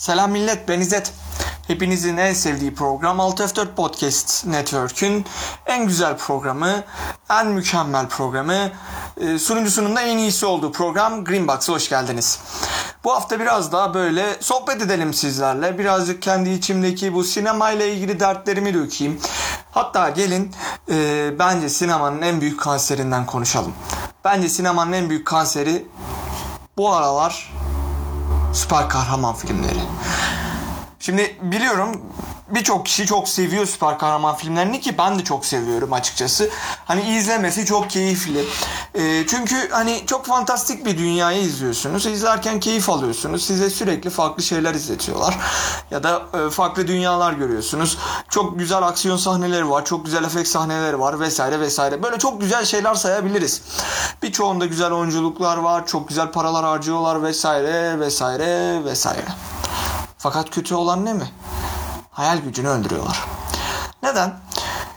Selam millet ben İzzet. Hepinizin en sevdiği program 6F4 Podcast Network'ün en güzel programı, en mükemmel programı, e, sunucusunun da en iyisi olduğu program Greenbox'a hoş geldiniz. Bu hafta biraz daha böyle sohbet edelim sizlerle. Birazcık kendi içimdeki bu sinemayla ilgili dertlerimi dökeyim. Hatta gelin e, bence sinemanın en büyük kanserinden konuşalım. Bence sinemanın en büyük kanseri bu aralar süper kahraman filmleri. Şimdi biliyorum birçok kişi çok seviyor süper kahraman filmlerini ki ben de çok seviyorum açıkçası. Hani izlemesi çok keyifli. E, çünkü hani çok fantastik bir dünyayı izliyorsunuz. İzlerken keyif alıyorsunuz. Size sürekli farklı şeyler izletiyorlar. Ya da e, farklı dünyalar görüyorsunuz. Çok güzel aksiyon sahneleri var. Çok güzel efekt sahneleri var vesaire vesaire. Böyle çok güzel şeyler sayabiliriz. Birçoğunda güzel oyunculuklar var. Çok güzel paralar harcıyorlar vesaire vesaire vesaire. Fakat kötü olan ne mi? Hayal gücünü öldürüyorlar. Neden?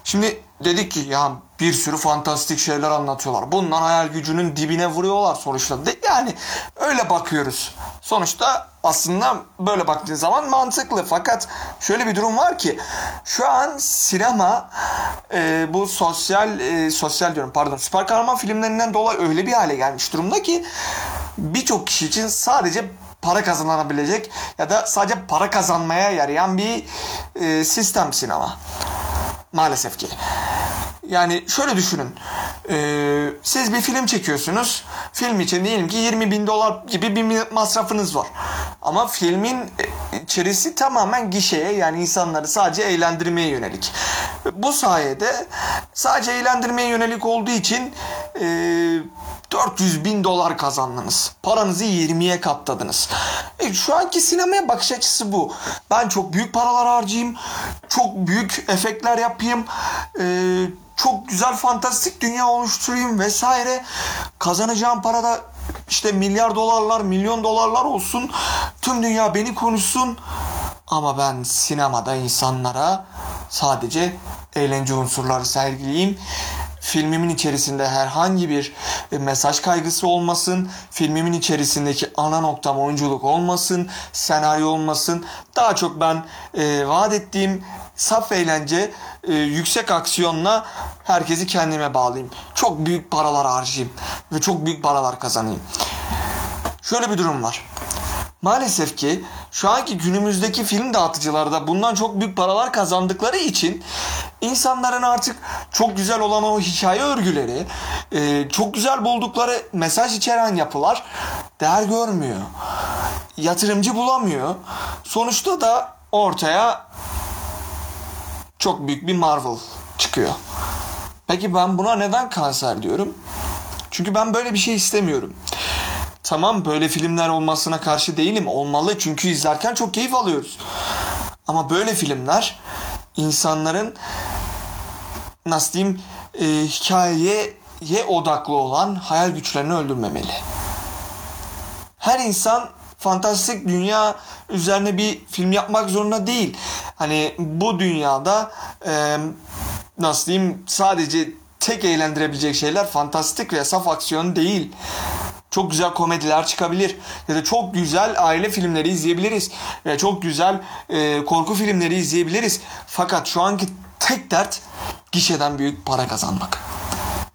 Şimdi dedik ki ya bir sürü fantastik şeyler anlatıyorlar. Bundan hayal gücünün dibine vuruyorlar sonuçta. Yani öyle bakıyoruz. Sonuçta aslında böyle baktığın zaman mantıklı. Fakat şöyle bir durum var ki şu an sinema e, bu sosyal e, sosyal diyorum pardon süper kahraman filmlerinden dolayı öyle bir hale gelmiş durumda ki birçok kişi için sadece para kazanabilecek ya da sadece para kazanmaya yarayan bir e, sistem sinema. Maalesef ki. Yani şöyle düşünün. Ee, siz bir film çekiyorsunuz. Film için diyelim ki 20 bin dolar gibi bir masrafınız var. Ama filmin içerisi tamamen gişeye yani insanları sadece eğlendirmeye yönelik. Bu sayede sadece eğlendirmeye yönelik olduğu için e, 400 bin dolar kazandınız. Paranızı 20'ye katladınız. E, şu anki sinemaya bakış açısı bu. Ben çok büyük paralar harcayayım. Çok büyük efektler yapayım. Eee çok güzel fantastik dünya oluşturayım vesaire. Kazanacağım para da işte milyar dolarlar, milyon dolarlar olsun. Tüm dünya beni konuşsun. Ama ben sinemada insanlara sadece eğlence unsurları sergileyeyim. Filmimin içerisinde herhangi bir mesaj kaygısı olmasın. Filmimin içerisindeki ana noktam oyunculuk olmasın. Senaryo olmasın. Daha çok ben e, vaat ettiğim saf eğlence, e, yüksek aksiyonla herkesi kendime bağlayayım. Çok büyük paralar harcayayım ve çok büyük paralar kazanayım. Şöyle bir durum var. Maalesef ki şu anki günümüzdeki film dağıtıcıları da bundan çok büyük paralar kazandıkları için insanların artık çok güzel olan o hikaye örgüleri, e, çok güzel buldukları mesaj içeren yapılar değer görmüyor. Yatırımcı bulamıyor. Sonuçta da ortaya çok büyük bir Marvel çıkıyor. Peki ben buna neden kanser diyorum? Çünkü ben böyle bir şey istemiyorum. Tamam böyle filmler olmasına karşı değilim. Olmalı çünkü izlerken çok keyif alıyoruz. Ama böyle filmler insanların nasıl diyeyim e, hikayeye odaklı olan hayal güçlerini öldürmemeli. Her insan fantastik dünya üzerine bir film yapmak zorunda değil. Hani bu dünyada e, nasıl diyeyim sadece tek eğlendirebilecek şeyler fantastik ve saf aksiyon değil. Çok güzel komediler çıkabilir. Ya da çok güzel aile filmleri izleyebiliriz. Ya çok güzel e, korku filmleri izleyebiliriz. Fakat şu anki tek dert gişeden büyük para kazanmak.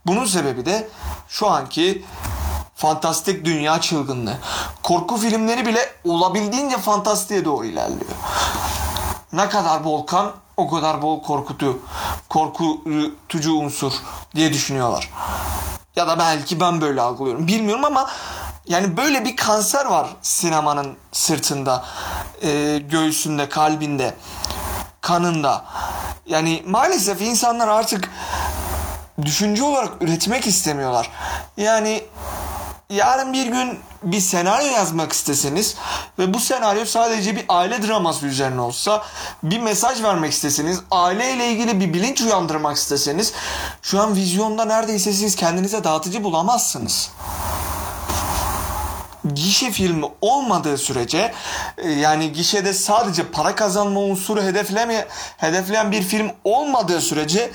Bunun sebebi de şu anki fantastik dünya çılgınlığı. Korku filmleri bile olabildiğince fantastiğe doğru ilerliyor. Ne kadar bol kan o kadar bol korkutu, korkutucu unsur diye düşünüyorlar. Ya da belki ben böyle algılıyorum. Bilmiyorum ama yani böyle bir kanser var sinemanın sırtında, e, göğsünde, kalbinde, kanında. Yani maalesef insanlar artık düşünce olarak üretmek istemiyorlar. Yani yarın bir gün bir senaryo yazmak isteseniz ve bu senaryo sadece bir aile draması üzerine olsa, bir mesaj vermek isteseniz, aileyle ilgili bir bilinç uyandırmak isteseniz şu an vizyonda neredeyse siz kendinize dağıtıcı bulamazsınız gişe filmi olmadığı sürece e, yani gişede sadece para kazanma unsuru hedefleme, hedefleyen bir film olmadığı sürece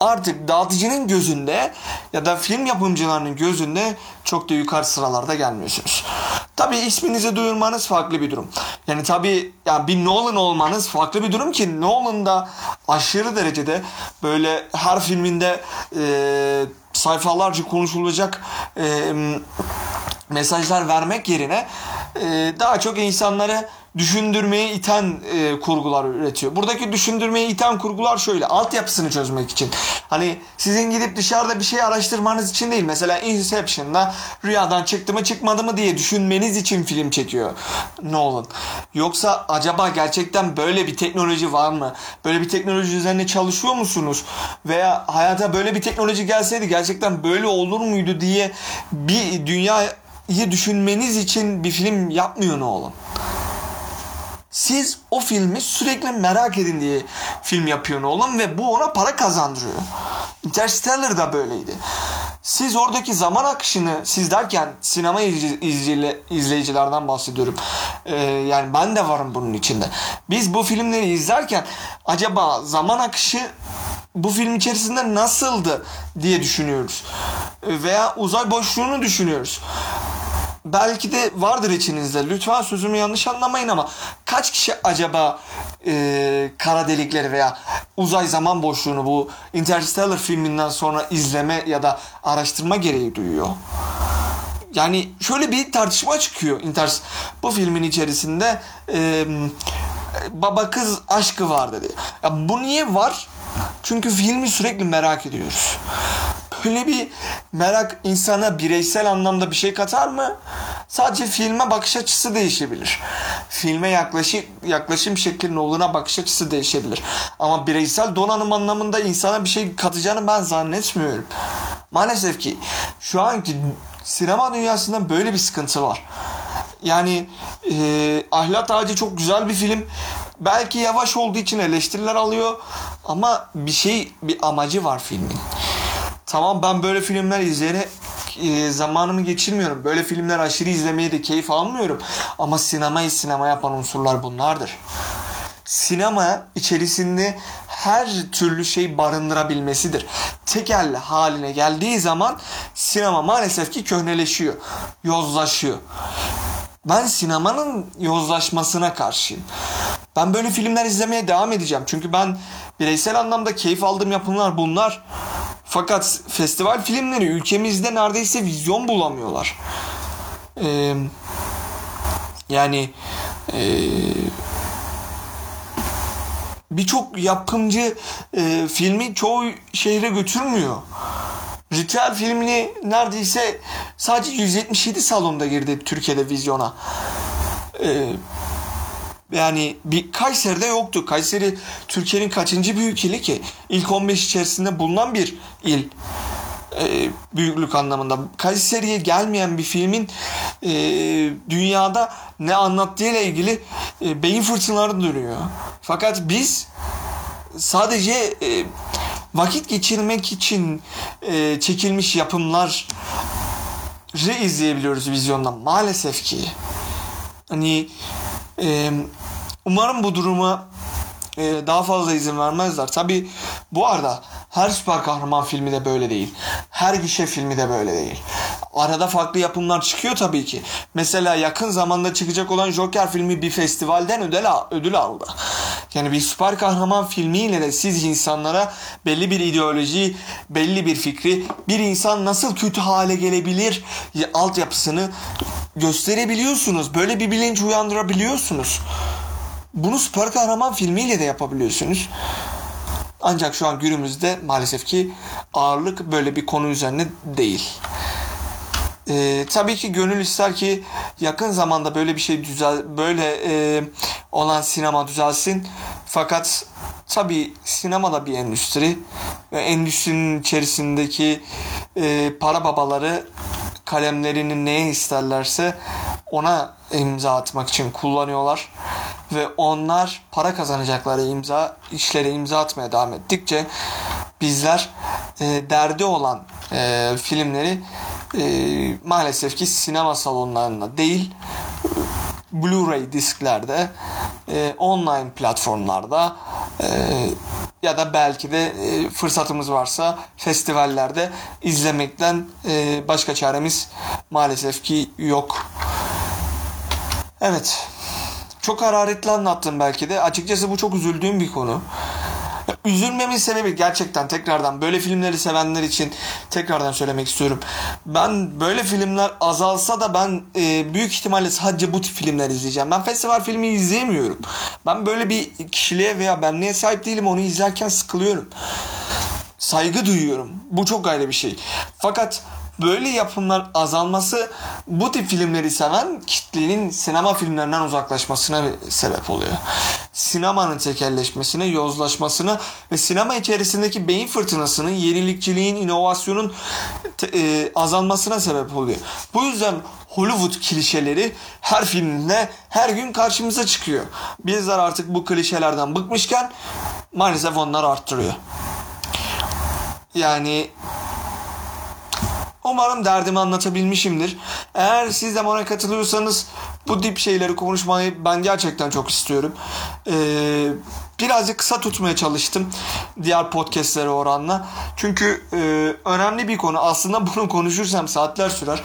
artık dağıtıcının gözünde ya da film yapımcılarının gözünde çok da yukarı sıralarda gelmiyorsunuz. Tabii isminizi duyurmanız farklı bir durum. Yani tabii yani bir Nolan olmanız farklı bir durum ki Nolan da aşırı derecede böyle her filminde e, sayfalarca konuşulacak e, mesajlar vermek yerine e, daha çok insanları düşündürmeye iten e, kurgular üretiyor. Buradaki düşündürmeye iten kurgular şöyle altyapısını çözmek için. Hani sizin gidip dışarıda bir şey araştırmanız için değil. Mesela Inception'da rüyadan çıktı mı çıkmadı mı diye düşünmeniz için film çekiyor Nolan. Yoksa acaba gerçekten böyle bir teknoloji var mı? Böyle bir teknoloji üzerine çalışıyor musunuz? Veya hayata böyle bir teknoloji gelseydi gerçekten böyle olur muydu diye bir dünyayı düşünmeniz için bir film yapmıyor Nolan. Siz o filmi sürekli merak edin diye film yapıyor Nolan ve bu ona para kazandırıyor. Interstellar da böyleydi. Siz oradaki zaman akışını siz derken sinema izleyici, izleyicilerden bahsediyorum. Ee, yani ben de varım bunun içinde. Biz bu filmleri izlerken acaba zaman akışı bu film içerisinde nasıldı diye düşünüyoruz. Veya uzay boşluğunu düşünüyoruz belki de vardır içinizde. Lütfen sözümü yanlış anlamayın ama kaç kişi acaba e, kara delikleri veya uzay zaman boşluğunu bu Interstellar filminden sonra izleme ya da araştırma gereği duyuyor? Yani şöyle bir tartışma çıkıyor. Inter bu filmin içerisinde e, baba kız aşkı var dedi. Ya bu niye var? Çünkü filmi sürekli merak ediyoruz böyle bir merak insana bireysel anlamda bir şey katar mı? Sadece filme bakış açısı değişebilir. Filme yaklaşım, yaklaşım şeklinin oluna bakış açısı değişebilir. Ama bireysel donanım anlamında insana bir şey katacağını ben zannetmiyorum. Maalesef ki şu anki sinema dünyasında böyle bir sıkıntı var. Yani e, Ahlat Ağacı çok güzel bir film. Belki yavaş olduğu için eleştiriler alıyor ama bir şey bir amacı var filmin. Tamam ben böyle filmler izleyerek e, zamanımı geçirmiyorum. Böyle filmler aşırı izlemeye de keyif almıyorum. Ama sinemayı sinema yapan unsurlar bunlardır. Sinema içerisinde her türlü şey barındırabilmesidir. Tekel haline geldiği zaman sinema maalesef ki köhneleşiyor, yozlaşıyor. Ben sinemanın yozlaşmasına karşıyım. Ben böyle filmler izlemeye devam edeceğim. Çünkü ben bireysel anlamda keyif aldığım yapımlar bunlar. Fakat festival filmleri ülkemizde neredeyse vizyon bulamıyorlar. Ee, yani e, birçok yapımcı e, filmi çoğu şehre götürmüyor. Ritüel filmini neredeyse sadece 177 salonda girdi Türkiye'de vizyona. Ee, yani bir Kayseri'de yoktu. Kayseri Türkiye'nin kaçıncı büyük ili ki? İlk 15 içerisinde bulunan bir il. E, büyüklük anlamında. Kayseri'ye gelmeyen bir filmin e, dünyada ne anlattığıyla ilgili e, beyin fırtınaları dönüyor. Fakat biz sadece e, vakit geçirmek için e, çekilmiş yapımlar izleyebiliyoruz vizyondan maalesef ki. Hani e, umarım bu duruma e, daha fazla izin vermezler. Tabi bu arada her süper kahraman filmi de böyle değil. Her gişe filmi de böyle değil. Arada farklı yapımlar çıkıyor tabii ki. Mesela yakın zamanda çıkacak olan Joker filmi bir festivalden ödül, ödül aldı. Yani bir süper kahraman filmiyle de siz insanlara belli bir ideoloji, belli bir fikri, bir insan nasıl kötü hale gelebilir altyapısını gösterebiliyorsunuz. Böyle bir bilinç uyandırabiliyorsunuz. Bunu süper kahraman filmiyle de yapabiliyorsunuz. Ancak şu an günümüzde maalesef ki ağırlık böyle bir konu üzerine değil. Ee, tabii ki gönül ister ki yakın zamanda böyle bir şey düzel böyle e, olan sinema düzelsin. Fakat tabii sinema da bir endüstri ve endüstrinin içerisindeki e, para babaları kalemlerini neye isterlerse ona imza atmak için kullanıyorlar. Ve onlar para kazanacakları imza işlere imza atmaya devam ettikçe bizler e, derdi olan e, filmleri e, maalesef ki sinema salonlarında değil Blu-ray disklerde e, online platformlarda e, ya da belki de e, fırsatımız varsa festivallerde izlemekten e, başka çaremiz maalesef ki yok. Evet. Çok hararetli anlattım belki de. Açıkçası bu çok üzüldüğüm bir konu. Üzülmemin sebebi gerçekten tekrardan böyle filmleri sevenler için tekrardan söylemek istiyorum. Ben böyle filmler azalsa da ben e, büyük ihtimalle sadece bu tip filmler izleyeceğim. Ben festival filmi izleyemiyorum. Ben böyle bir kişiliğe veya benliğe sahip değilim. Onu izlerken sıkılıyorum. Saygı duyuyorum. Bu çok ayrı bir şey. Fakat böyle yapımlar azalması bu tip filmleri seven kitlenin sinema filmlerinden uzaklaşmasına sebep oluyor. Sinemanın tekelleşmesine, yozlaşmasına ve sinema içerisindeki beyin fırtınasının, yenilikçiliğin, inovasyonun e, azalmasına sebep oluyor. Bu yüzden Hollywood klişeleri her filmde her gün karşımıza çıkıyor. Bizler artık bu klişelerden bıkmışken maalesef onlar arttırıyor. Yani Umarım derdimi anlatabilmişimdir. Eğer siz de bana katılıyorsanız bu tip şeyleri konuşmayı ben gerçekten çok istiyorum. Ee, birazcık kısa tutmaya çalıştım diğer podcastlere oranla. Çünkü e, önemli bir konu. Aslında bunu konuşursam saatler sürer.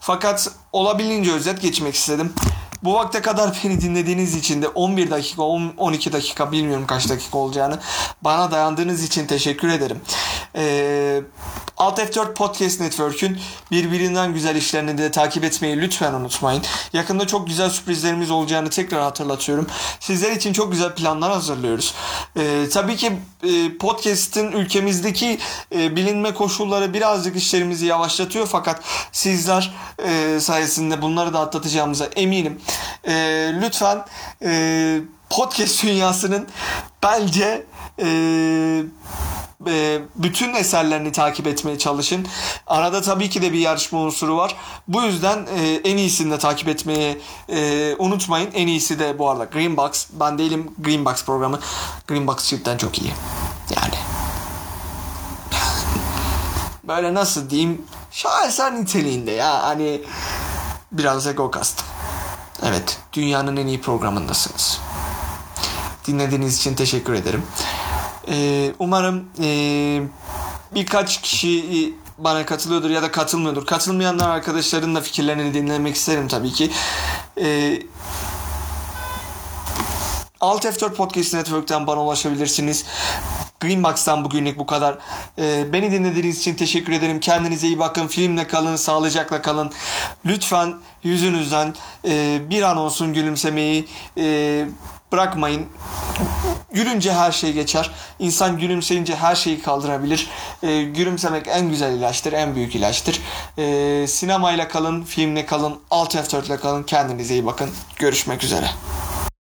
Fakat olabildiğince özet geçmek istedim. Bu vakte kadar beni dinlediğiniz için de 11 dakika, 10, 12 dakika bilmiyorum kaç dakika olacağını bana dayandığınız için teşekkür ederim. Ee, Alt F4 Podcast Network'ün birbirinden güzel işlerini de takip etmeyi lütfen unutmayın. Yakında çok güzel sürprizlerimiz olacağını tekrar hatırlatıyorum. Sizler için çok güzel planlar hazırlıyoruz. Ee, tabii ki e, podcast'in ülkemizdeki e, bilinme koşulları birazcık işlerimizi yavaşlatıyor fakat sizler e, sayesinde bunları da atlatacağımıza eminim. E, lütfen e, podcast dünyasının bence e, e, bütün eserlerini takip etmeye çalışın. Arada tabii ki de bir yarışma unsuru var. Bu yüzden e, en iyisini de takip etmeyi e, unutmayın. En iyisi de bu arada Greenbox. Ben değilim Greenbox programı. Greenbox cidden çok iyi. Yani. Böyle nasıl diyeyim? Şaheser niteliğinde ya. Hani biraz ego kastım. Evet. Dünyanın en iyi programındasınız. Dinlediğiniz için teşekkür ederim. Ee, umarım ee, birkaç kişi bana katılıyordur ya da katılmıyordur. Katılmayanlar arkadaşların da fikirlerini dinlemek isterim tabii ki. Ee, Alt F4 Podcast Network'ten bana ulaşabilirsiniz. Greenbox'tan bugünlük bu kadar. Ee, beni dinlediğiniz için teşekkür ederim. Kendinize iyi bakın. Filmle kalın, sağlıcakla kalın. Lütfen yüzünüzden e, bir an olsun gülümsemeyi e, bırakmayın. Gülünce her şey geçer. İnsan gülümseyince her şeyi kaldırabilir. E, gülümsemek en güzel ilaçtır, en büyük ilaçtır. E, sinemayla kalın, filmle kalın, Alt F4 ile kalın. Kendinize iyi bakın. Görüşmek üzere.